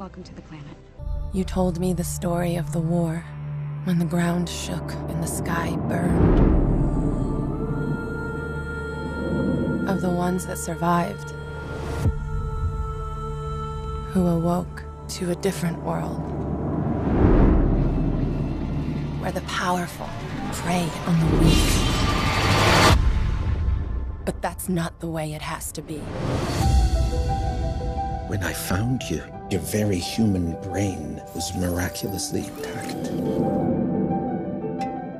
Welcome to the planet. You told me the story of the war, when the ground shook and the sky burned. Of the ones that survived, who awoke to a different world, where the powerful prey on the weak. But that's not the way it has to be. When I found you, your very human brain was miraculously intact.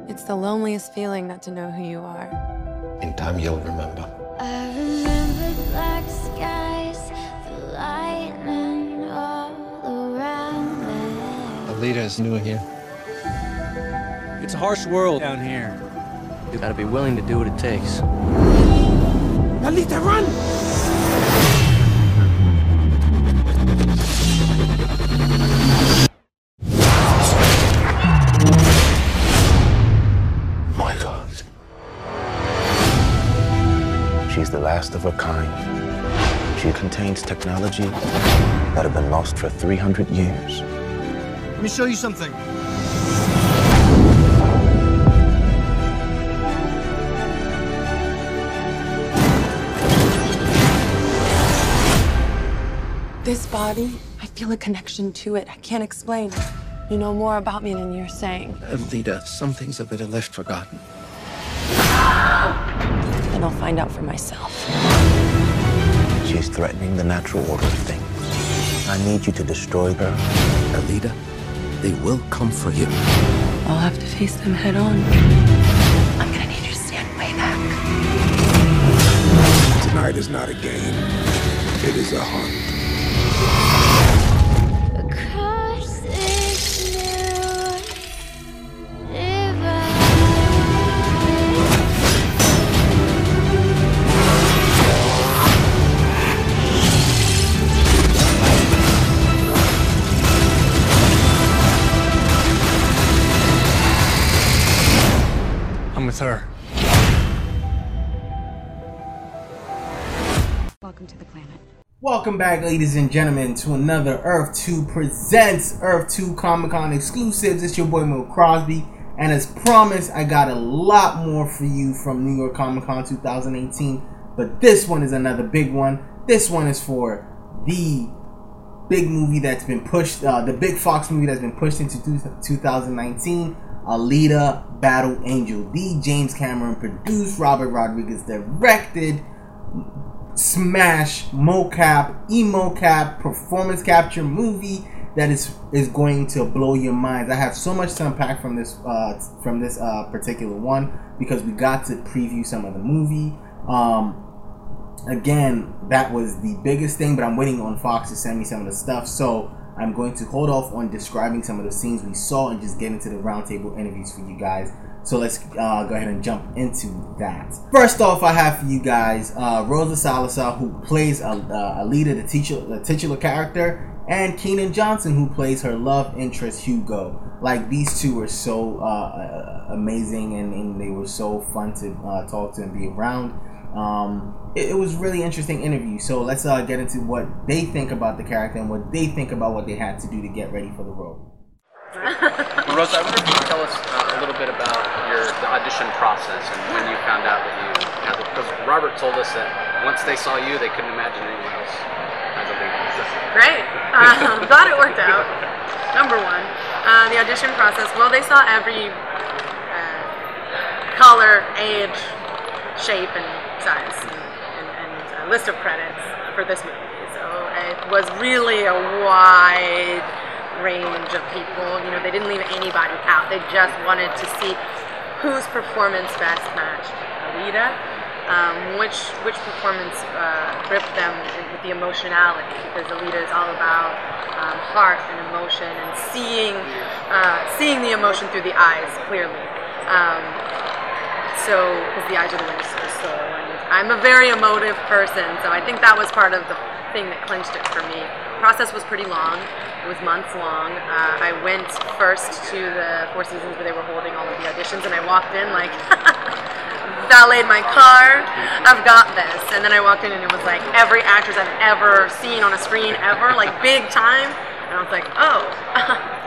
It's the loneliest feeling not to know who you are. In time, you'll remember. I remember black skies, the lightning all around me. Alita is new here. It's a harsh world down here. You gotta be willing to do what it takes. Alita, run! Last of her kind. She contains technology that have been lost for 300 years. Let me show you something. This body, I feel a connection to it. I can't explain. You know more about me than you're saying. Uh, Alita, some things of it are left forgotten. And I'll find out for myself. She's threatening the natural order of things. I need you to destroy her. Alita, they will come for you. I'll have to face them head on. I'm gonna need you to stand way back. Tonight is not a game. It is a hunt. Welcome back, ladies and gentlemen, to another Earth 2 Presents Earth 2 Comic Con exclusives. It's your boy Moe Crosby, and as promised, I got a lot more for you from New York Comic Con 2018. But this one is another big one. This one is for the big movie that's been pushed, uh, the big Fox movie that's been pushed into two- 2019. Alita Battle Angel, the James Cameron produced, Robert Rodriguez directed, smash mocap emocap performance capture movie that is is going to blow your minds. I have so much to unpack from this uh from this uh particular one because we got to preview some of the movie. Um again that was the biggest thing but i'm waiting on fox to send me some of the stuff. So i'm going to hold off on describing some of the scenes we saw and just get into the roundtable interviews for you guys so let's uh, go ahead and jump into that. First off, I have for you guys uh, Rosa Salazar, who plays a, uh, the, teacher, the titular character, and Keenan Johnson, who plays her love interest Hugo. Like these two were so uh, amazing, and, and they were so fun to uh, talk to and be around. Um, it, it was really interesting interview. So let's uh, get into what they think about the character and what they think about what they had to do to get ready for the role. Rosa, I wonder if you could tell us uh, bit about your audition process and when you found out that you had the, because Robert told us that once they saw you, they couldn't imagine anyone else. Great. Um, glad it worked out. Number one, uh, the audition process. Well, they saw every uh, color, age, shape, and size, and, and, and a list of credits for this movie. So it was really a wide range of people. You know, they didn't leave anybody out. They just wanted to see whose performance best matched Alita. Um, which which performance uh, gripped them with the emotionality because Alita is all about um, heart and emotion and seeing uh, seeing the emotion through the eyes clearly. Um, so because the eyes are the windows to the soul, and I'm a very emotive person, so I think that was part of the thing that clinched it for me. Process was pretty long. It was months long. Uh, I went first to the Four Seasons where they were holding all of the auditions, and I walked in like. valeted my car. I've got this. And then I walked in and it was like every actress I've ever seen on a screen ever, like big time. And I was like, oh.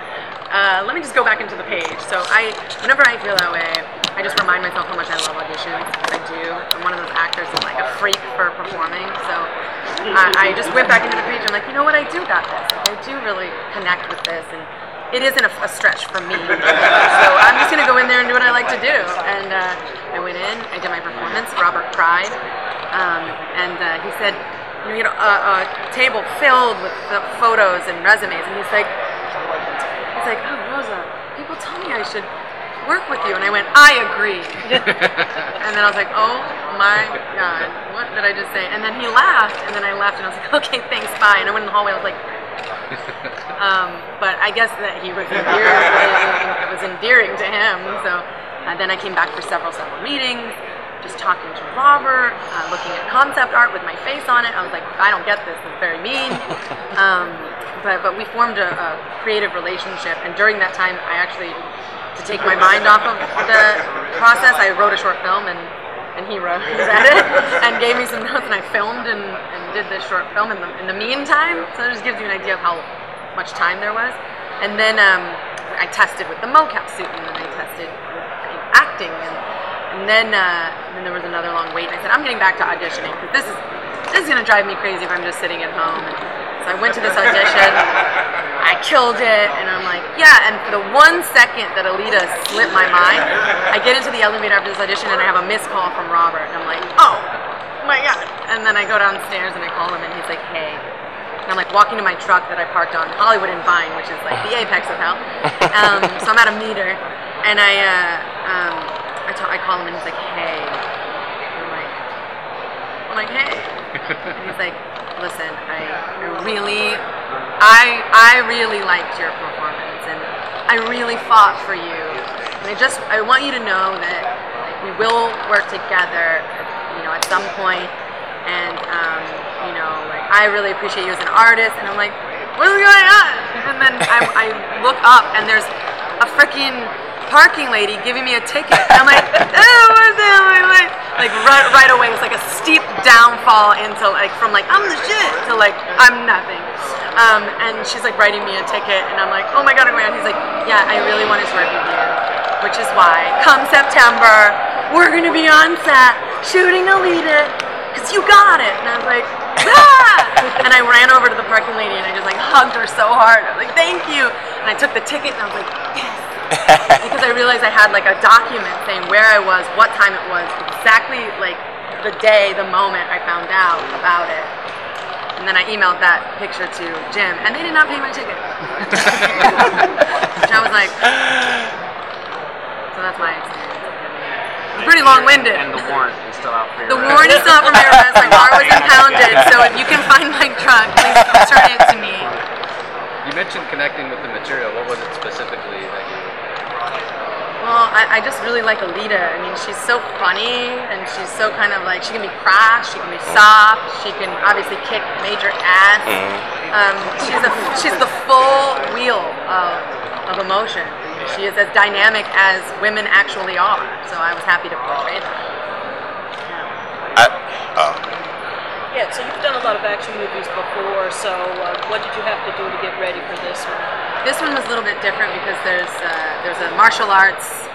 Uh, let me just go back into the page. So I, whenever I feel that way, I just remind myself how much I love auditions. I do. I'm one of those actors that's like a freak for performing. So I, I just went back into the page. I'm like, you know what? I do got this. I do really connect with this, and it isn't a, a stretch for me. so I'm just gonna go in there and do what I like to do. And uh, I went in. I did my performance. Robert cried, um, and uh, he said, you know, a, a table filled with the photos and resumes, and he's like. He's like, oh, Rosa, people tell me I should work with you. And I went, I agree. and then I was like, oh my God, what did I just say? And then he laughed, and then I laughed, and I was like, okay, thanks, bye. And I went in the hallway, I was like, um, but I guess that he was endearing, it was endearing to him. So uh, then I came back for several, several meetings, just talking to Robert, uh, looking at concept art with my face on it. I was like, I don't get this. It's very mean. Um, but but we formed a, a creative relationship, and during that time, I actually to take my mind off of the process, I wrote a short film and. And he wrote, read it, and gave me some notes, and I filmed and, and did this short film in the, in the meantime. So it just gives you an idea of how much time there was. And then um, I tested with the mocap suit, and then I tested with acting, and, and then uh, then there was another long wait. And I said, I'm getting back to auditioning because this is this is gonna drive me crazy if I'm just sitting at home. And so I went to this audition. I killed it, and I'm like, yeah. And for the one second that Alita slipped my mind, I get into the elevator after this audition, and I have a missed call from Robert, and I'm like, oh my god. And then I go downstairs and I call him, and he's like, hey. And I'm like walking to my truck that I parked on Hollywood and Vine, which is like the apex of hell. Um, so I'm at a meter, and I uh, um, I, call him, and he's like, hey. And I'm like, I'm like, hey. And he's like, listen, I, I really, I, I really liked your performance, and I really fought for you. And I just, I want you to know that we will work together, you know, at some point. And um, you know, like I really appreciate you as an artist. And I'm like, what is going on? And then I, I look up, and there's a freaking parking lady giving me a ticket. And I'm like? Like, right, right away, it's like a steep downfall into like from like I'm the shit to like I'm nothing. Um, and she's like writing me a ticket, and I'm like, oh my god, I'm going. He's like, yeah, I really wanted to work with you, which is why come September we're gonna be on set shooting Alita, cause you got it. And I was like, ah! and I ran over to the parking lady and I just like hugged her so hard. I was like, thank you. And I took the ticket and I was like, yes because I realized I had like a document saying where I was, what time it was, exactly like the day, the moment I found out about it. And then I emailed that picture to Jim, and they did not pay my ticket. Which I was like, so that's my experience. It's pretty long-winded. And the warrant is still out for your The arrest. warrant is still out for my arrest. My car was impounded, so if you can find my truck, please return it to me. You mentioned connecting with the material. What was it specifically that you? Well, I, I just really like Alita. I mean, she's so funny and she's so kind of like she can be crass, she can be soft, she can obviously kick major ass. Um, she's a she's the full wheel of, of emotion. She is as dynamic as women actually are. So I was happy to portray that. Yeah, so you've done a lot of action movies before, so uh, what did you have to do to get ready for this one? This one was a little bit different because there's uh, there's a martial arts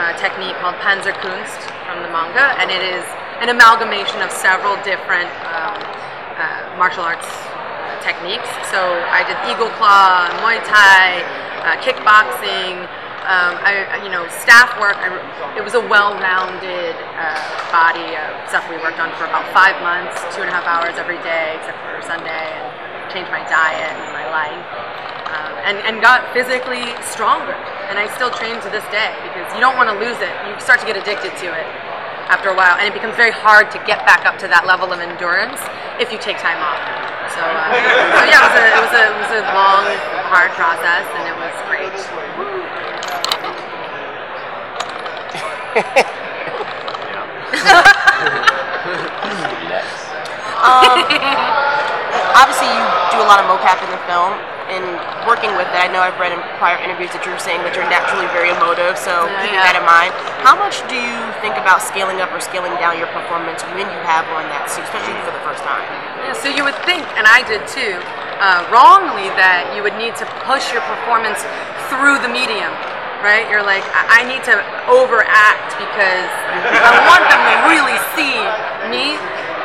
uh, technique called Panzerkunst from the manga, and it is an amalgamation of several different um, uh, martial arts uh, techniques. So I did Eagle Claw, Muay Thai, uh, kickboxing. Um, I, you know, staff work. I, it was a well-rounded uh, body of stuff we worked on for about five months, two and a half hours every day, except for Sunday, and changed my diet and my life um, and, and got physically stronger. And I still train to this day because you don't want to lose it. You start to get addicted to it after a while, and it becomes very hard to get back up to that level of endurance if you take time off. So, uh, so yeah, it was, a, it, was a, it was a long, hard process, and it was great. Um, obviously, you do a lot of mocap in the film, in working with it, I know I've read in prior interviews that you were saying that you're naturally very emotive. So Yeah, keeping yeah. that in mind, how much do you think about scaling up or scaling down your performance when you have on that suit, especially for the first time? Yeah, so you would think, and I did too, uh, wrongly, that you would need to push your performance through the medium, right? You're like, I, I need to overact because I want them to really see me.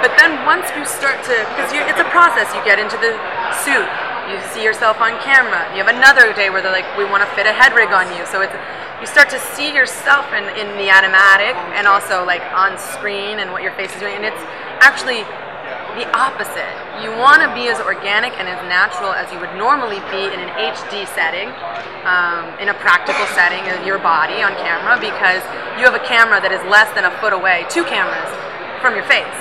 But then once you start to, because it's a process, you get into the suit, you see yourself on camera. You have another day where they're like, we want to fit a head rig on you. So it's you start to see yourself in, in the animatic and also like on screen and what your face is doing, and it's actually the opposite. You want to be as organic and as natural as you would normally be in an HD setting, um, in a practical setting of your body on camera, because you have a camera that is less than a foot away, two cameras from your face.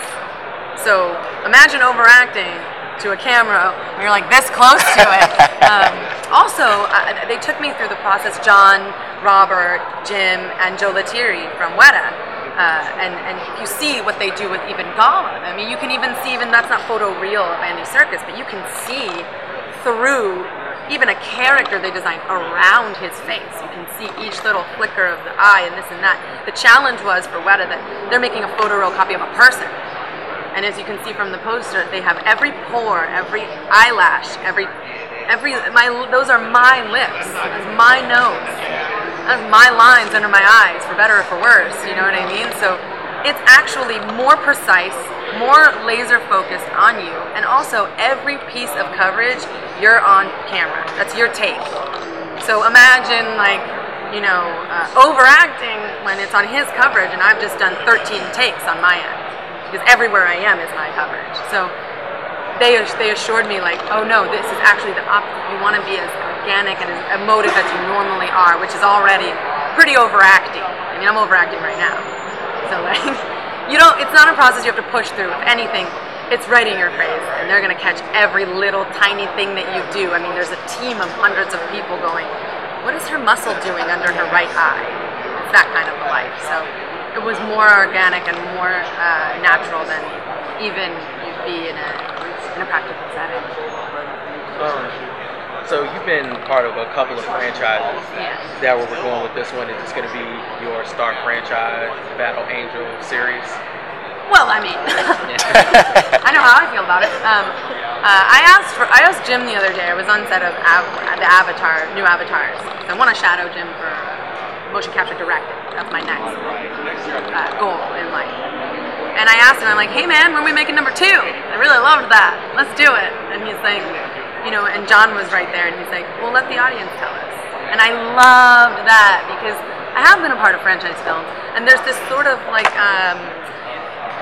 So imagine overacting to a camera when you're like this close to it. um, also, uh, they took me through the process. John, Robert, Jim, and Joe Letteri from Weta. Uh, and, and you see what they do with even Gollum. I mean, you can even see, even that's not photo real of Andy Serkis, but you can see through even a character they designed around his face. You can see each little flicker of the eye and this and that. The challenge was for Weta that they're making a photo real copy of a person. And as you can see from the poster, they have every pore, every eyelash, every every my those are my lips, my nose, that's my lines under my eyes, for better or for worse. You know what I mean? So it's actually more precise, more laser focused on you, and also every piece of coverage you're on camera. That's your take. So imagine like you know uh, overacting when it's on his coverage, and I've just done 13 takes on my end because everywhere I am is my coverage. So they they assured me like, oh no, this is actually the op. You want to be as organic and as emotive as you normally are, which is already pretty overacting. I mean, I'm overacting right now. So like, you don't. It's not a process you have to push through. If anything, it's right in your face, and they're gonna catch every little tiny thing that you do. I mean, there's a team of hundreds of people going. What is her muscle doing under her right eye? It's that kind of a life. So it was more organic and more uh, natural than even you'd be in a in a practical setting. Um, so you've been part of a couple of franchises. Yeah. Is that where we're going with this one? Is this going to be your star franchise, Battle Angel series? Well, I mean, I know how I feel about it. Um, uh, I asked for I asked Jim the other day. I was on set of Av- the Avatar, new Avatars. So I want to shadow Jim for motion capture directing. That's my next uh, goal in life. And I asked him, I'm like, hey man, when are we making number two? I really loved that. Let's do it. And he's like, you know, and John was right there, and he's like, well, let the audience tell us. And I loved that because I have been a part of franchise films, and there's this sort of like um,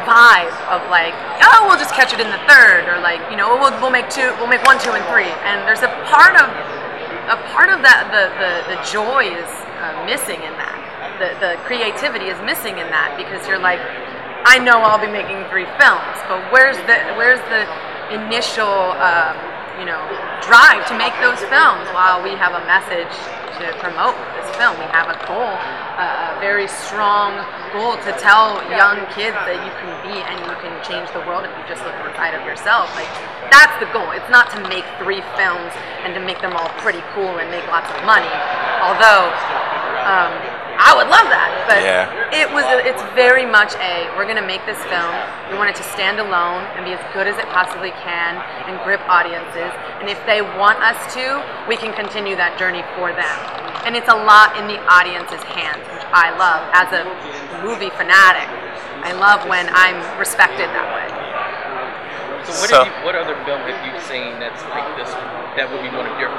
vibe of like, oh, we'll just catch it in the third, or like, you know, we'll, we'll make two, we'll make one, two, and three. And there's a part of a part of that the the, the joy is uh, missing in that. The the creativity is missing in that because you're like, I know I'll be making three films, but where's the where's the initial um, you know drive to make those films while we have a message to promote this film. We have a goal, a very strong goal to tell young kids that you can be and you can change the world if you just look inside of yourself. Like that's the goal. It's not to make three films and to make them all pretty cool and make lots of money. Although um, I would love that, but Yeah. it was. It's very much a. We're gonna make this film. We want it to stand alone and be as good as it possibly can and grip audiences. And if they want us to, we can continue that journey for them. And it's a lot in the audience's hands, which I love as a movie fanatic. I love when I'm respected that way. So what, So- have you, what other film have you seen that's like this one? That would be one of your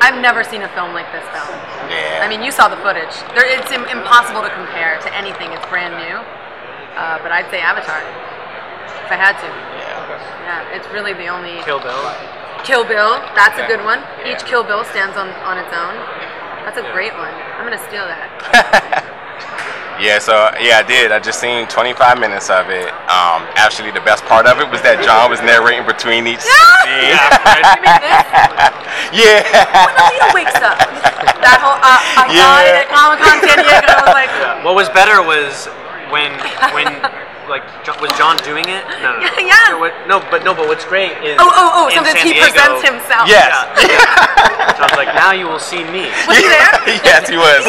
I've never seen a film like this film. Yeah. I mean, you saw the footage. There, it's im- impossible to compare to anything. It's brand new. Uh, but I'd say Avatar, if I had to. Yeah. Yeah, it's really the only. Kill Bill. Kill Bill. That's a good one. Yeah. Each Kill Bill stands on on its own. That's a great one. I'm gonna steal that. Yeah, so yeah, I did. I just seen 25 minutes of it. Um, actually, the best part of it was that John was narrating between each scene. yeah. When Alita wakes up, that whole uh, I Yeah. died at Comic Con San Diego. I was like, What was better was when when like Jo- was John doing it? No, no, no. Yes. So what, no, but no, but what's great is Oh, oh, oh, in sometimes San he Diego- presents himself. Yes. John's like, now you will see me. Was he there? yes, he was.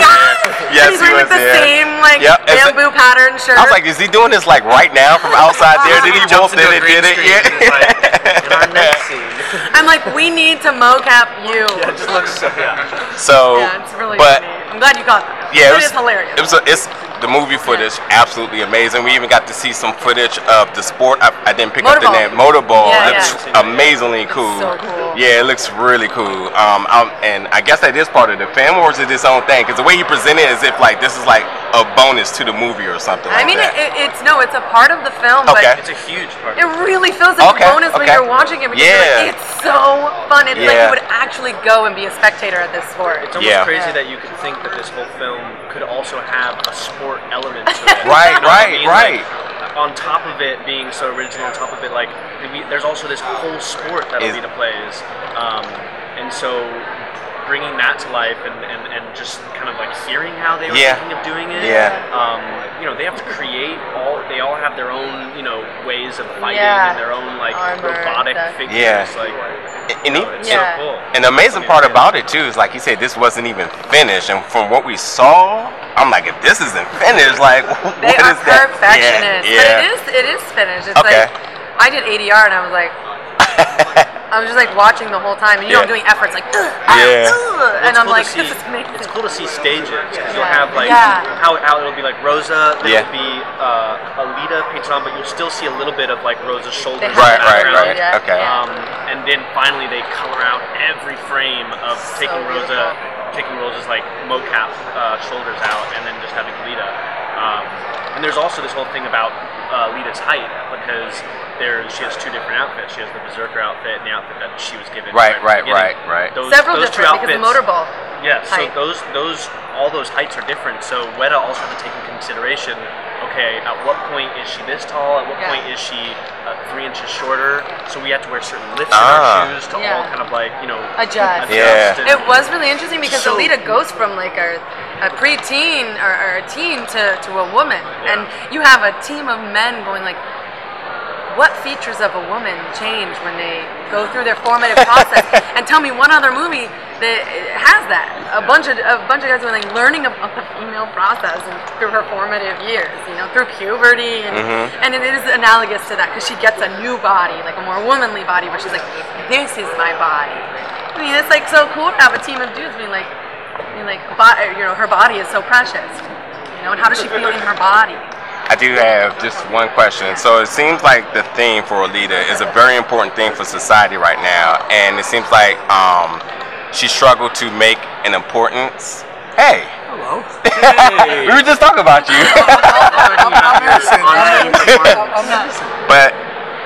Yes, He's he wearing was the there. same like Yep, it's a- bamboo pattern shirt. I was like, is he doing this like right now from outside there? Uh-huh. Did he Jumps wolf? into Did a it? Did it? screen and he's like, in our next scene. I'm like, we need to mocap you. Yeah, it just looks so. Yeah. So, Yeah, it's really but funny. I'm glad you caught that. yeah, it it was is hilarious. It was a, it's the movie footage absolutely amazing. We even got to see some footage of the sport. I, I didn't pick up the Motorball. name. Motorball. Yeah, looks yeah. amazingly cool. so cool. Yeah, it looks really cool. Um, um, and I guess that is part of the film, or is it its own thing? Because the way he presented it is if like this is like a bonus to the movie or something. I like mean, that. it, it's no, it's a part of the film, Okay. but It's a huge part. it really feels like Okay, a bonus when you're watching it because you're Yeah. like, it's so fun. It's like Yeah. you would actually go and be a spectator at this sport. It's almost Yeah. crazy that you could think that this whole film could also have a sport element to it. Right, You know what I right, mean? right. Like, on top of it being so original, on top of it, like there's also this whole sport that Is- Alita plays, um, and so bringing that to life and, and, and just kind of like hearing how they were Yeah. thinking of doing it. Yeah. Um, you know, they have to create all. They all have their own, you know, ways of fighting Yeah. and their own like Armor robotic figures. Yeah. Like, and, he- know, Yeah. so cool. And the amazing part about it too is like he said, this wasn't even finished. And from what we saw, I'm like, if this isn't finished, like what They is are that? perfectionists, Yeah, but it is it is finished. It's Okay. like I did ADR and I was like, I was just like watching the whole time, and you know, I'm doing efforts like, "Ugh, ah, Yeah. ugh," Well, and it's I'm cool to like, see- this is amazing. It's cool to see stages because you'll Yeah. have like Yeah. how, how it'll be like Rosa, there'll Yeah. be uh, Alita painted on, but you'll still see a little bit of like Rosa's shoulders. They in have Right, right, right. Yeah, Okay. Um, and then finally they color out every frame of taking Rosa, taking Rosa's like mocap uh, shoulders out, and then just having Alita. Um, and there's also this whole thing about uh, Alita's height because there she has two different outfits. She has the berserker outfit and the outfit that she was given. Right, at the right, beginning. right, right. Those, Several those two different because the outfits- motorball. yeah, so those those all those heights are different. So Weta also had to take into consideration. Okay, at what point is she this tall? At what Yeah. point is she uh, three inches shorter? So we had to wear certain lifts in Ah. our shoes to all kind of like you know Adjust. Yeah. and- It was really interesting because So- Alita goes from like a, a preteen or, or a teen to, to a woman, and you have a team of men going like, what features of a woman change when they go through their formative process? and tell me one other movie that has that. A bunch of a bunch of guys were like learning about the female process and through her formative years, you know, through puberty, and Mhm. and it is analogous to that because she gets a new body, like a more womanly body, where she's like, this is my body. I mean, it's like so cool to have a team of dudes being like, being like, you know, her body is so precious, you know, and how does she feel in her body? I do have just one question. So it seems like the theme for Alita is a very important thing for society right now, and it seems like um, she struggled to make an importance. Hey, Hello. we were just talking about you. but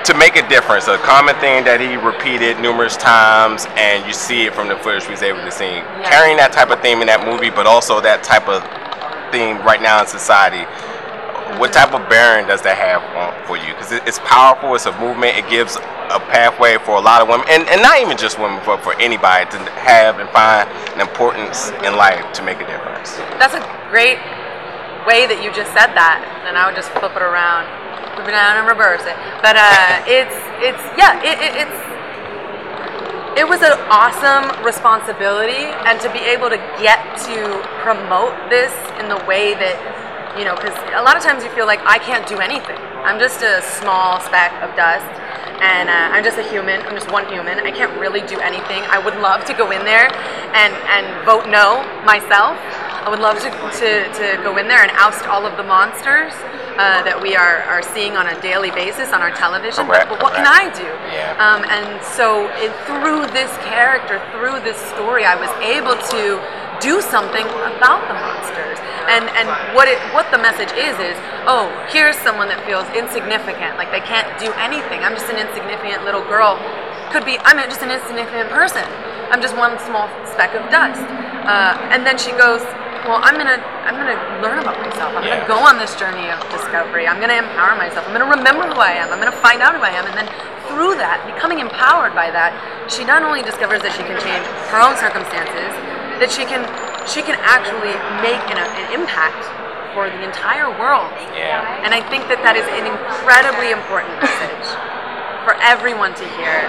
to make a difference, a common thing that he repeated numerous times, and you see it from the footage we was able to see, carrying that type of theme in that movie, but also that type of theme right now in society. What type of bearing does that have on, for you? Because it, it's powerful. It's a movement. It gives a pathway for a lot of women, and, and not even just women, but for anybody to have and find an importance in life to make a difference. That's a great way that you just said that, and I would just flip it around, flip it down and reverse it. But uh, it's it's yeah, it, it, it's it was an awesome responsibility, and to be able to get to promote this in the way that you know, because a lot of times you feel like I can't do anything. I'm just a small speck of dust, and uh, I'm just a human. I'm just one human. I can't really do anything. I would love to go in there and and vote no myself. I would love to, to, to go in there and oust all of the monsters uh, that we are, are seeing on a daily basis on our television. Correct, but, but what can I do? Yeah. Um, and so it, through this character, through this story, I was able to do something about the monsters. And and what it what the message is is, oh, here's someone that feels insignificant, like they can't do anything. I'm just an insignificant little girl. Could be I'm just an insignificant person. I'm just one small speck of dust. Uh, and then she goes, well, I'm gonna I'm gonna learn about myself. I'm Yeah. gonna go on this journey of discovery. I'm gonna empower myself. I'm gonna remember who I am. I'm gonna find out who I am, and then through that, becoming empowered by that, she not only discovers that she can change her own circumstances, that she can she can actually make an, an impact for the entire world. Yeah. And I think that that is an incredibly important message for everyone to hear,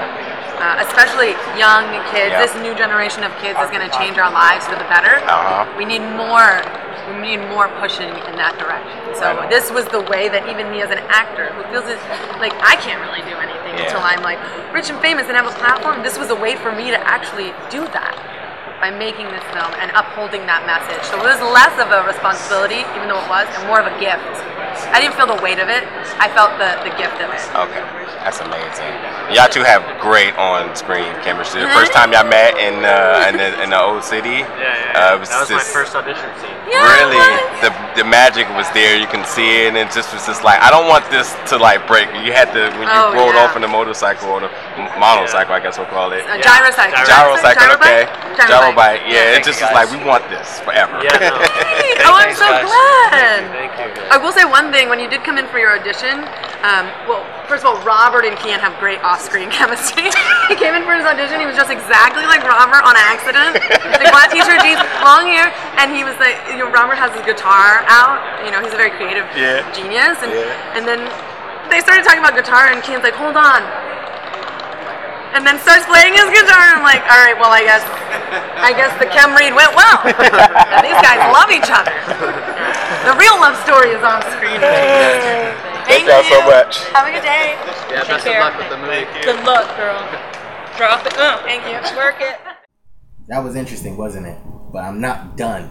uh, especially young kids. This new generation of kids is going to change our lives for the better. Uh-huh. We need more. We need more pushing in that direction. So this was the way that even me as an actor, who feels it, like I can't really do anything Yeah. until I'm like rich and famous and have a platform. This was a way for me to actually do that by making this film and upholding that message. So it was less of a responsibility, even though it was, and more of a gift. I didn't feel the weight of it. I felt the, the gift of it. Okay, that's amazing. Y'all two have great on-screen chemistry. The first time y'all met in uh, in, the, in the old city, Yeah, yeah. uh, it was that was my first audition scene. Yeah, really the the magic was there. You can see it, and it just was just like I don't want this to like break. You had to when you Oh, rolled yeah. off in the motorcycle or the m- monocycle, I guess we'll call it. Uh, gyrocycle. Gyrocycle, okay. Gyrobike? Gyrobike, yeah. Yeah, It just was like we want this forever. Yeah, no. Oh, I'm so glad. Thank you. I will say one thing. When you did come in for your audition, um, well, first of all, Robert and Keean have great off-screen chemistry. he came in for his audition. He was just exactly like Robert on accident. Like black t-shirt, jeans, long hair, and he was like, you know, Robert has his guitar out. You know, he's a very creative Yeah. genius, and Yeah. and then they started talking about guitar, and Keean's like, hold on. And then starts playing his guitar. and I'm like, all right, well, I guess, I guess the chem read went well. And these guys love each other. The real love story is on screen. Thank y'all so much. Have a good day. Yeah, Take best care. of luck with the movie. Good luck, girl. Drop it. Uh, Thank you. work it. That was interesting, wasn't it? But I'm not done.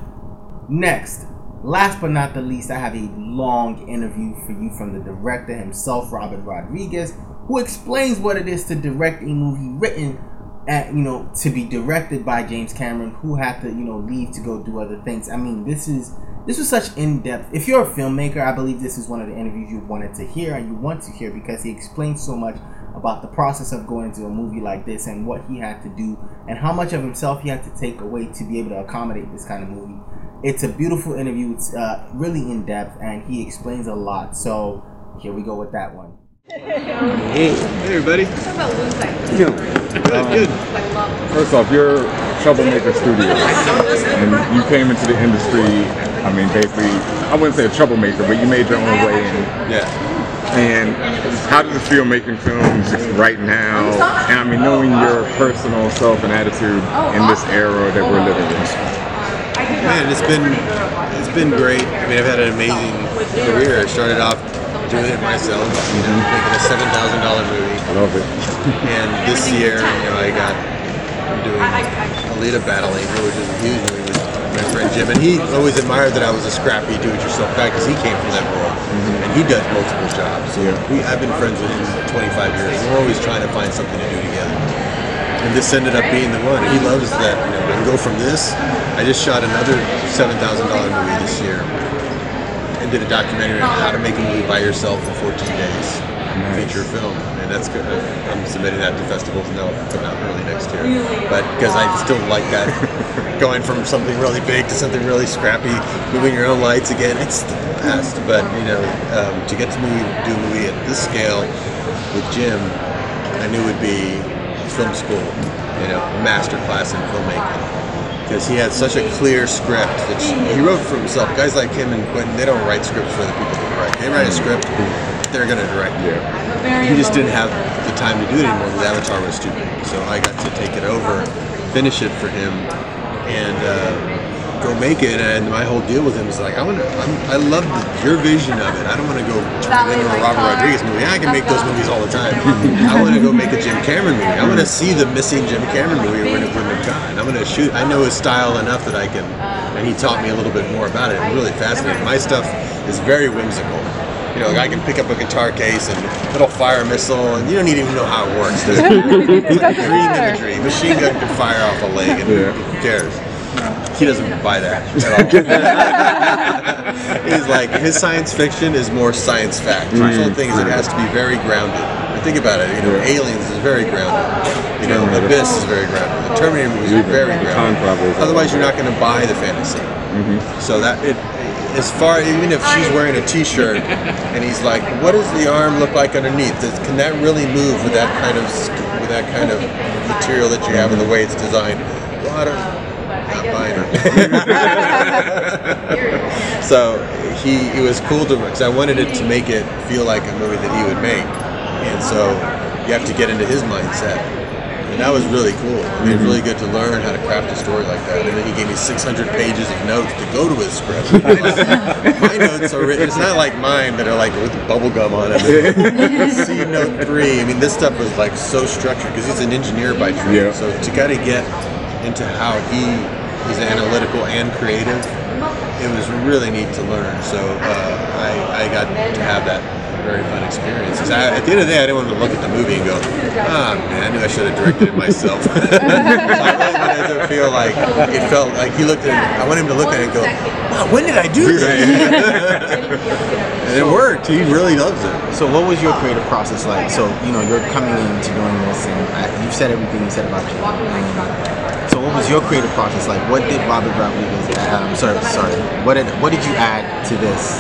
Next, last but not the least, I have a long interview for you from the director himself, Robert Rodriguez, who explains what it is to direct a movie written at you know to be directed by James Cameron, who had to you know leave to go do other things. I mean, this is this was such in depth. If you're a filmmaker, I believe this is one of the interviews you wanted to hear and you want to hear because he explains so much about the process of going into a movie like this and what he had to do and how much of himself he had to take away to be able to accommodate this kind of movie. It's a beautiful interview. It's uh, really in depth and he explains a lot. So here we go with that one. Hey, everybody. Yeah. Um, Good, First off, you're Troublemaker Studios, and you came into the industry. I mean, basically, I wouldn't say a troublemaker, but you made your own way in. Yeah. And how does it feel making films right now? And I mean, knowing your personal self and attitude in this era that we're living in. Man, it's been it's been great. I mean, I've had an amazing career. I started off doing it myself, you know, making a seven thousand dollar movie. I love it. And this year, you know, I got I'm doing Alita Battle Angel, which is a huge movie my friend Jim, and he always admired that I was a scrappy do-it-yourself guy because he came from that world, and he does multiple jobs. So we, I've been friends with him 25 years. We're always trying to find something to do together. And this ended up being the one. He loves that, you know, and go from this. I just shot another $7,000 movie this year and did a documentary on how to make a movie by yourself in 14 days. Feature film, and that's good. I'm submitting that to festivals and that'll come out early next year. But because I still like that, going from something really big to something really scrappy, moving your own lights again, it's the best. But you know, um, to get to movie, do a movie at this scale with Jim, I knew would be film school, you know, master class in filmmaking. Because he had such a clear script that he wrote for himself. Guys like him and Quentin, they don't write scripts for the people to write. They write a script, they're going to direct it. He just didn't have the time to do it anymore because Avatar was too big. So I got to take it over, finish it for him, and uh, go make it. And my whole deal with him is like, I want to. I love the, your vision of it. I don't want to go make a Robert Rodriguez movie. I can make those movies all the time. I want to go make a Jim Cameron movie. I want to see the missing Jim Cameron movie when it wouldn't have gone. I'm going to shoot. I know his style enough that I can. And he taught me a little bit more about it. It's really fascinating. My stuff is very whimsical. You know, like I can pick up a guitar case and it'll fire a missile, and you don't even know how it works. There's dream imagery. Machine gun can fire off a leg, and who cares? He doesn't buy that at all. He's like his science fiction is more science fact. His whole thing is it has to be very grounded. And think about it. You know, Aliens is very grounded. You know, Abyss is very grounded. The Terminator movies are very grounded. Otherwise, you're not going to buy the fantasy. So that it, as far even if she's wearing a T-shirt and he's like, what does the arm look like underneath? Does, can that really move with that kind of with that kind of material that you have and the way it's designed? Well, I don't. not buying it. so he it was cool to because I wanted it to make it feel like a movie that he would make, and so you have to get into his mindset. And that was really cool. I mean, it was really good to learn how to craft a story like that. And then he gave me 600 pages of notes to go to his script. My notes are written. It's not like mine that are like with bubble gum on it. C note three. I mean, this stuff was like so structured because he's an engineer by trade. So to kind of get into how he is analytical and creative, it was really neat to learn. So uh, I, I got to have that very fun experience. I, at the end of the day, I didn't want to look at the movie and go, ah, man, I knew I should have directed it myself. I really wanted to feel like it felt like he looked at it, I want him to look at it and go, wow, when did I do that? and it worked. He really loves it. So, what was your creative process like? So, you know, you're coming into doing this, and I, you've said everything you said about you. So, what was your creative process like? What did Robert Rodriguez? I'm um, sorry, sorry. What did what did you add to this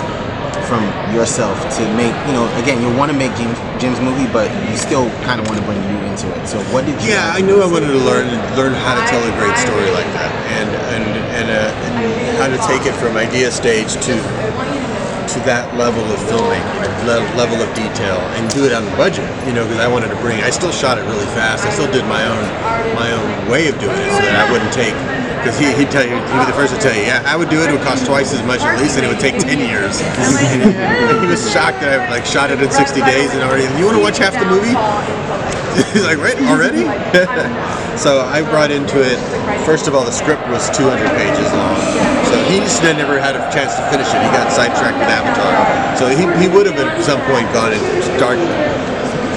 from yourself to make? You know, again, you want to make Jim's, Jim's movie, but you still kind of want to bring you into it. So, what did you? Yeah, I knew I wanted to learn learn how to tell a great story like that, and and and, uh, and how to take it from idea stage to to that level of filmmaking, le- level of detail, and do it on budget. You know, because I wanted to bring. I still shot it really fast. I still did my own my own way of doing it, so that I wouldn't take. Because he, he'd tell you, he'd be the first to tell you, yeah, I would do it. It would cost twice as much at least, and it would take ten years. Oh and he was shocked that I like shot it in sixty days and already. You want to watch half the movie? He's like, right, already? so I brought into it, first of all, the script was 200 pages long. So he just never had a chance to finish it. He got sidetracked with Avatar. So he, he would have at some point gone and start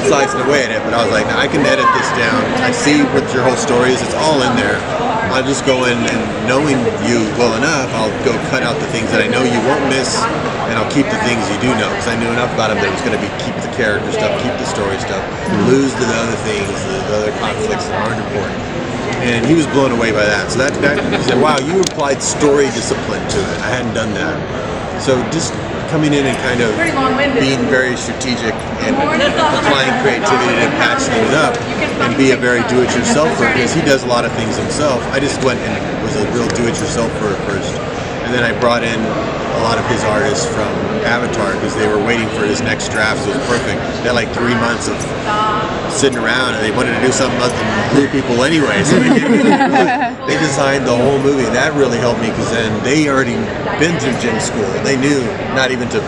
slicing away at it, but I was like, I can edit this down. I see what your whole story is. It's all in there. I'll just go in and knowing you well enough, I'll go cut out the things that I know you won't miss, and I'll keep the things you do know because I knew enough about him that it was going to be keep the character stuff, keep the story stuff, lose the other things, the, the other conflicts that aren't important. And he was blown away by that. So that, that he said, "Wow, you applied story discipline to it. I hadn't done that." So just coming in and kind of being very strategic and applying creativity and patching it up and be a very do-it-yourselfer because he does a lot of things himself. I just went and was a real do-it-yourselfer at first, and then I brought in a lot of his artists from Avatar because they were waiting for his next draft. So it was perfect. They had like three months of sitting around and they wanted to do something other than glue people anyway. So they, gave me- they designed the whole movie, and that really helped me because then they already been through Jim school. They knew not even to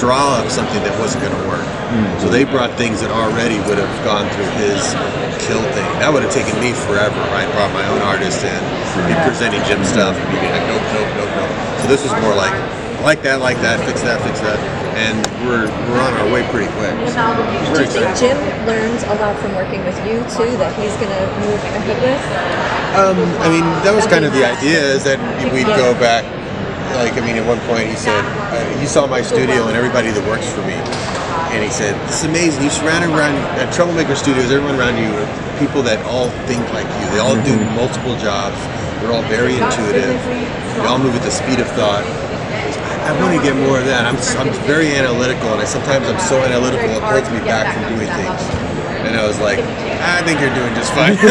draw up something that wasn't going to work. So mm-hmm. they brought things that already would have gone through his kill thing. That would have taken me forever. I brought my own artist in, be presenting Jim stuff, and be like, nope, nope, nope, nope. So this was more like, like that, like that, fix that, fix that, and we're we're on our way pretty quick. So Do you think exciting. Jim learns a lot from working with you too that he's going to move ahead with? Um, I mean, that was kind of the idea is that we'd go back. Like, I mean, at one point he said, uh, "You saw my studio and everybody that works for me," and he said, "This is amazing. You surround around at Troublemaker Studios. Everyone around you are people that all think like you. They all do multiple jobs. They're all very intuitive. They all move at the speed of thought." I want to get more of that. I'm, I'm very analytical, and I sometimes I'm so analytical it holds me back from doing things. And I was like, I think you're doing just fine.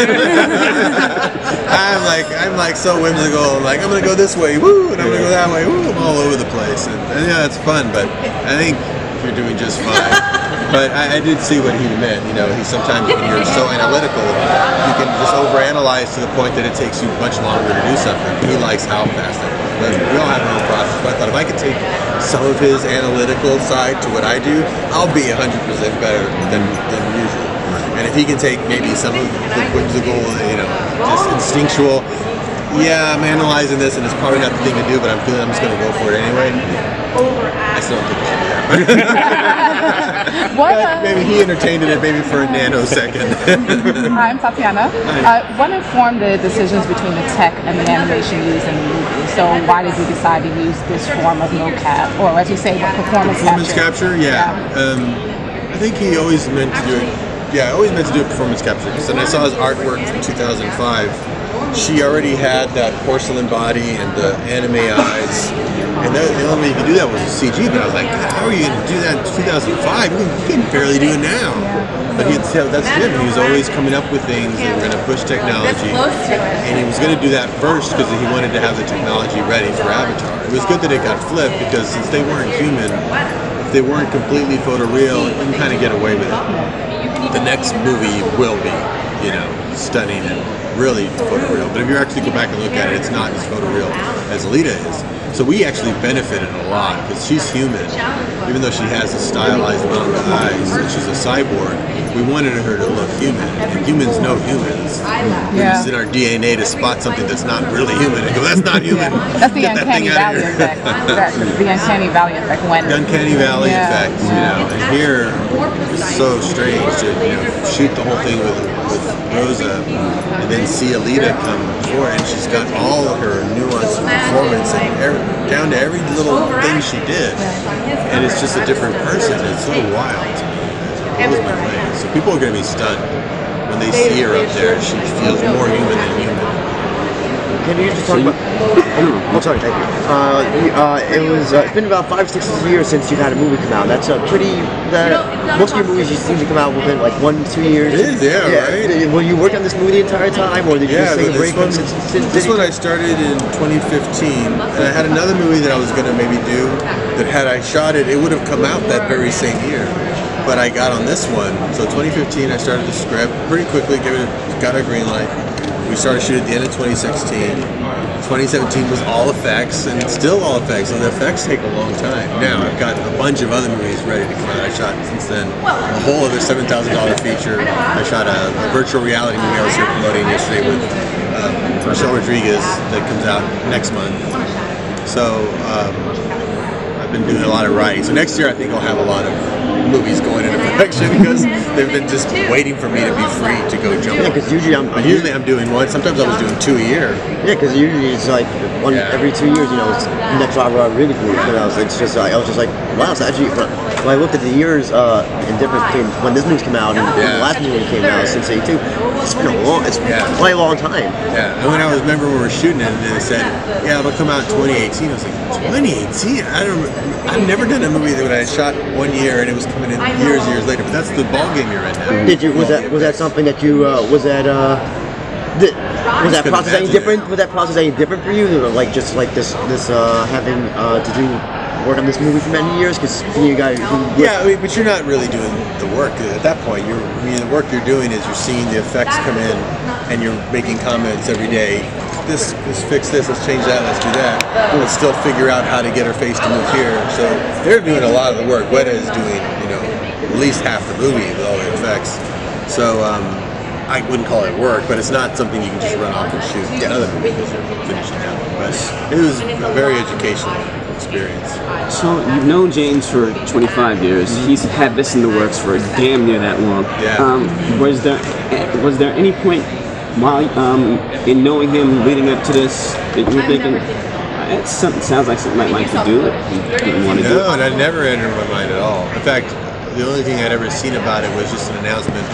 I'm like, I'm like so whimsical. I'm like, I'm gonna go this way, woo, and I'm gonna go that way, woo. I'm all over the place, and, and yeah, it's fun. But I think you're doing just fine. But I, I did see what he meant. You know, he sometimes when you're so analytical, you can just overanalyze to the point that it takes you much longer to do something. He likes how fast I we all have our own process. But I thought if I could take some of his analytical side to what I do, I'll be 100% better than, than usual. And if he can take maybe some of the whimsical, you know, just instinctual, yeah, I'm analyzing this and it's probably not the thing to do, but I'm feeling I'm just going to go for it anyway. I still don't think he should do that. Maybe he entertained it maybe for a nanosecond. Hi, I'm Tatiana. Uh, what informed the decisions between the tech and the animation used in the movie? So why did you decide to use this form of mocap, or as you say, the performance, performance capture, yeah. Um, I think he always meant to do it. Yeah, I always meant to do a performance capture. Because when I saw his artwork from 2005, she already had that porcelain body and the anime eyes. And that, the only way you could do that was CG. But I was like, how are you going to do that in 2005? You can, barely do it now. But he, that's him. He was always coming up with things that were going to push technology, and he was going to do that first because he wanted to have the technology ready for Avatar. It was good that it got flipped because since they weren't human, if they weren't completely photoreal, you can kind of get away with it. The next movie will be, you know, stunning and really photoreal. But if you actually go back and look at it, it's not as photoreal as Alita is. So we actually benefited a lot because she's human, even though she has the stylized manga eyes. She's a cyborg. We wanted her to look human, and humans know humans. Yeah. It's in our DNA to spot something that's not really human and go, "That's not human." That's the Get that uncanny thing valley effect. That, the uncanny valley effect when The uncanny valley Yeah. effect, you know. And here, it's so strange to you know shoot the whole thing with with Rosa, and then see Alita come before, and she's got all of her nuance and performance, and every, down to every little thing she did, and it's just a different person. It's so wild. It blows my mind. So people are going to be stunned when they see her up there. She feels more human than human. Can you just talk about? Oh, sorry, thank you. Uh, you- uh, it was. Uh, it's been about five, six years since you've had a movie come out. That's a pretty. That most of your movies you seem to come out within like one, two years. It is, yeah, right? Did- Were you working on this movie the entire time, or did you Yeah, just take but a break? one, since, since, this one I started in 2015, and I had another movie that I was going to maybe do. That had I shot it, it would have come out that very same year. But I got on this one, so 2015 I started the script pretty quickly. Gave it, got a green light. We started shooting at the end of 2016. 2017 was all effects, and still all effects. And the effects take a long time. Now I've got a bunch of other movies ready to come out. I shot since then a whole other seven thousand dollar feature. I shot a, a virtual reality movie I was here promoting yesterday with um, Michelle Rodriguez that comes out next month. So um, I've been doing a lot of writing. So next year I think I'll have a lot of movies going into production because they've been just waiting for me to be free to go jump. Yeah, 'cause usually I'm- But usually I'm doing one. Sometimes I was doing two a year. Yeah, because usually it's like one every two years. You know, it's next Rob Rob really cool. You know, so it's just like I was just like, wow. So actually, when I looked at the years uh, and difference between when this movie came out and when the last movie came out since '82, it's been a long, it's Yeah. quite a long time. Yeah, and when I was remember when we were shooting it, and they said, "Yeah, it'll come out in 2018." I was like, "2018? I don't. I've never done a movie that I shot one year and it was coming in years, years later." But that's the ball game you're in now. Did you was that was that something that you uh, was that uh, did, was that process any imagine different? Was that process any different for you? Like just like this this uh, having uh, to do work on this movie for many years? Because you got Yeah, I mean, but you're not really doing the work at that point. You're, I mean, the work you're doing is you're seeing the effects come in, and you're making comments every day. This, let's fix this. Let's change that. Let's do that. Let's still figure out how to get her face to move here. So they're doing a lot of the work. Weta is doing, you know, at least half the movie with all the effects. So um, I wouldn't call it work, but it's not something you can just run off and shoot another movie because you're finishing out. But it was a very educational experience. So you've known James for 25 years. He's had this in the works for damn near that long. Yeah. Um, was there was there any point while um, in knowing him leading up to this that you were thinking "Uh, it's something sounds like something I'd like to do that he didn't want to do? No, and that never entered my mind at all. In fact, the only thing I'd ever seen about it was just an announcement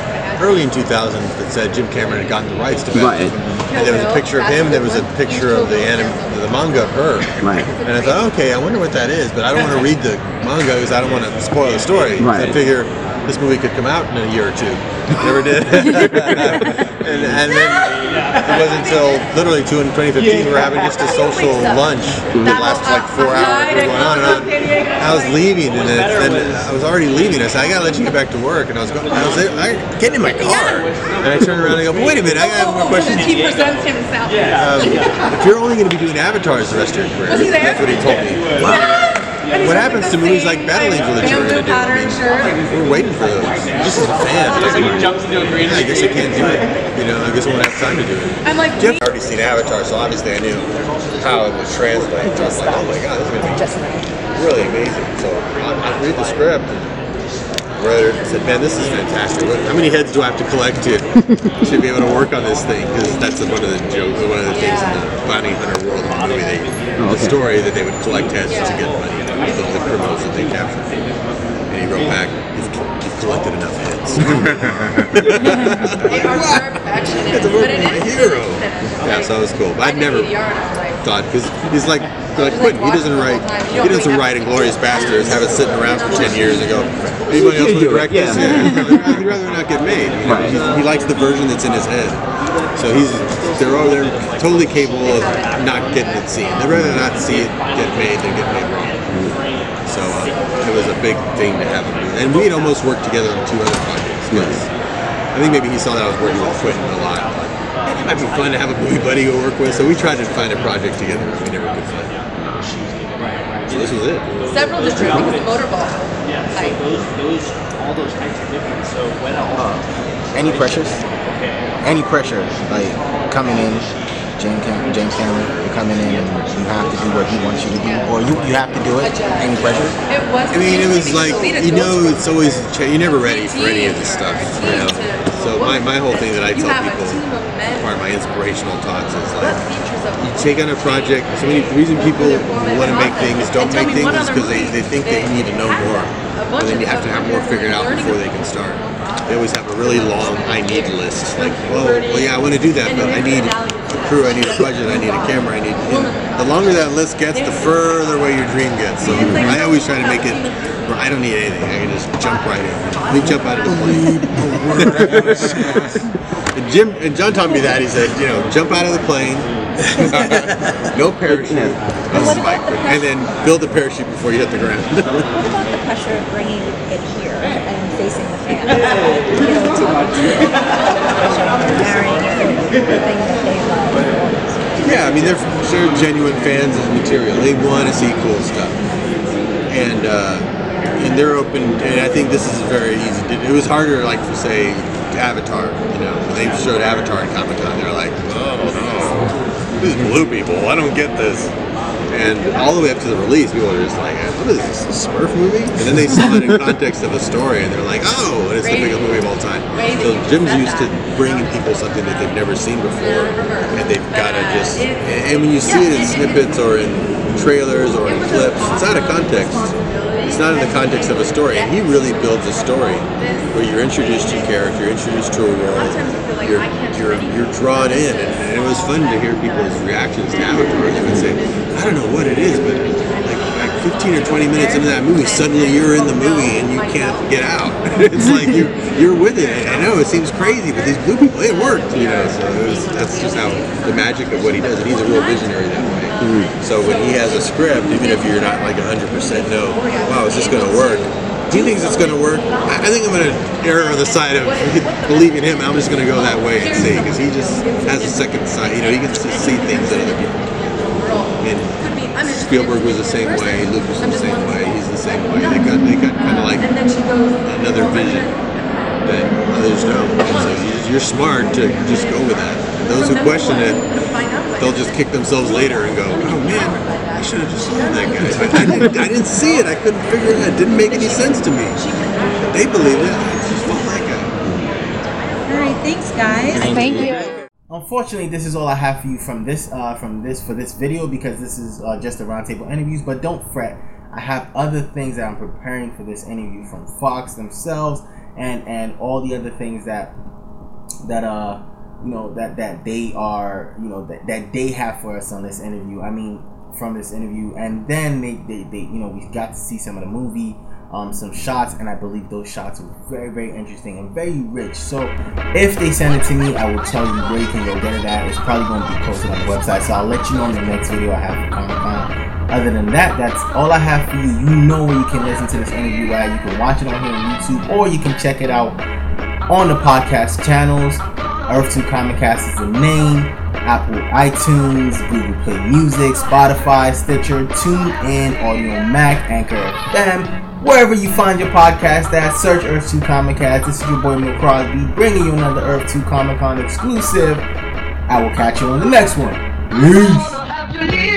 early in 2000 that said Jim Cameron had gotten the rights to Battle Angel. And there was a picture of him, and there was a picture of the anim- the manga of her. Right. And I thought, okay, I wonder what that is, but I don't want to read the manga because I don't want to spoil the story. Right. I figure this movie could come out in a year or two. Never did. and, and then it wasn't until literally two in 2015 we were having just a social lunch that lasted like four hours. We were going on and on. I was leaving, and then, then I was already leaving. I said, I gotta let you get back to work. And I was going, I was I, getting in my car, and I turned around and I go, wait a minute, I got more questions. He presents himself. Um, if you're only going to be doing avatars the rest of your career, Was he there? that's what he told me. What happens to movies like Battle Angel that you're going to do? I mean, we're waiting for those. Just as a fan, yeah, I guess I can't do it. You know, I guess I won't have time to do it. I'm like, Jeff already seen Avatar, so obviously I knew how it would translate. So I was like, oh my god, this is going to be really amazing. So I, I read the script. And Brother said, "Man, this is fantastic. What- How many heads do I have to collect to to be able to work on this thing? Because that's one of the jokes, one of the things in the bounty hunter world of the movie. They, oh, the story that they would collect heads to get money with all the criminals that they captured. And he wrote back, "You've, you've collected enough heads." It's a work for my hero. Yeah, so it was cool. But I'd never thought because he's like like Quentin, he doesn't write. He doesn't write Inglourious Basterds, have it sitting around for ten years and go. Anybody else want to direct this? Yeah, he'd rather- not get made. You know? He's- he likes the version that's in his head. So he's they're all they're totally capable of not getting it seen. They'd rather not see it get made than get made wrong. So uh, it was a big thing to have him do. And we had almost worked together on two other projects. 'cause I think maybe he saw that I was working with Quentin a lot. But it might be fun to have a movie buddy to work with. So we tried to find a project together. We never could find it. So this was it. Several different, like the motorball. Like, Those, those, all those types are different. So when Any pressures? Any pressure, like coming in, James Cam- James Cameron, you're coming in and you have to do what he wants you to do, or you, you have to do it. Any pressure? it was. I mean, it was like you know, it's always cha- you're never ready for any of this stuff. You know, so my, my whole thing that I tell people, part of my inspirational talks is like you take on a project. So many the reason people want to make things don't make things is because they, they think they need to know more, and then you have to have more figured out before they can start. They always have a really long I need list. Like, well, well, yeah, I want to do that, but I need a crew, I need a budget, I need a camera, I need. And the longer that list gets, the further away your dream gets. So I always try to make it where I don't need anything. I can just jump right in. We jump out of the plane. and Jim and John taught me that. He said, you know, jump out of the plane, no parachute, this is Mike, and then build a parachute before you hit the ground. What about the pressure of bringing it here and facing the fans? You know, to pressure of marrying everything that they love. Yeah, I mean they're they're genuine fans of the material. They want to see cool stuff, and uh, and they're open. And I think this is very easy. It was harder, like for say Avatar. You know, they showed Avatar at Comic Con, they're like, oh no, these blue people. I don't get this. And all the way up to the release, people are just like, what is this, a Smurf movie? And then they saw it in context of a story, and they're like, oh, and it's the biggest movie of all time. So Jim's used to bringing people something that they've never seen before, and they've got to just. And when you see it in snippets or in trailers or in clips, it's out of context. It's not in the context of a story, and he really builds a story where you're introduced to a character, you're introduced to a world, you're you're you're drawn in, and, and it was fun to hear people's reactions to Avatar. They would say, I don't know what it is, but like, like 15 or 20 minutes into that movie, suddenly you're in the movie and you can't get out. it's like you you're with it. I know it seems crazy, but these blue people, it worked, you know. So it was, that's just how the magic of what he does, and he's a real visionary that way. Hmm. So when he has a script, even if you're not like 100% no, wow, is this going to work? He thinks it's going to work. I think I'm going to err on the side of believing him. I'm just going to go that way and see because he just has a second sight. You know, he can see things that other people can't. And Spielberg was the same way. Lucas was the same way. He's the same way. They got they got kind of like another vision that others don't. So you- you're smart to just go with that. Those who question it, they'll just kick themselves later and go, "Oh man, should have just followed that guy. But I didn't, I didn't see it. I couldn't figure it out. It didn't make any sense to me. They believed it. I just followed that guy." All right, thanks, guys. Thank you. Unfortunately, this is all I have for you from this uh, from this for this video because this is uh, just a roundtable interviews. But don't fret, I have other things that I'm preparing for this interview from Fox themselves and and all the other things that that uh you know that that they are you know that, that they have for us on this interview. I mean from this interview, and then they, they, they you know we got to see some of the movie. Um, some shots, and I believe those shots were very, very interesting and very rich. So, if they send it to me, I will tell you where you can go get it at. It's probably going to be posted on the website, so I'll let you know in the next video I have for Comic. Other than that, that's all I have for you. You know where you can listen to this interview at. You can watch it on here on YouTube, or you can check it out on the podcast channels. Earth 2 Comic Cast is the name. Apple iTunes, Google Play Music, Spotify, Stitcher, TuneIn, Audiomack, Anchor FM. Wherever you find your podcast at, search Earth 2 Comic Cast. This is your boy Moe Crosby bringing you another Earth 2 Comic Con exclusive. I will catch you on the next one. Peace.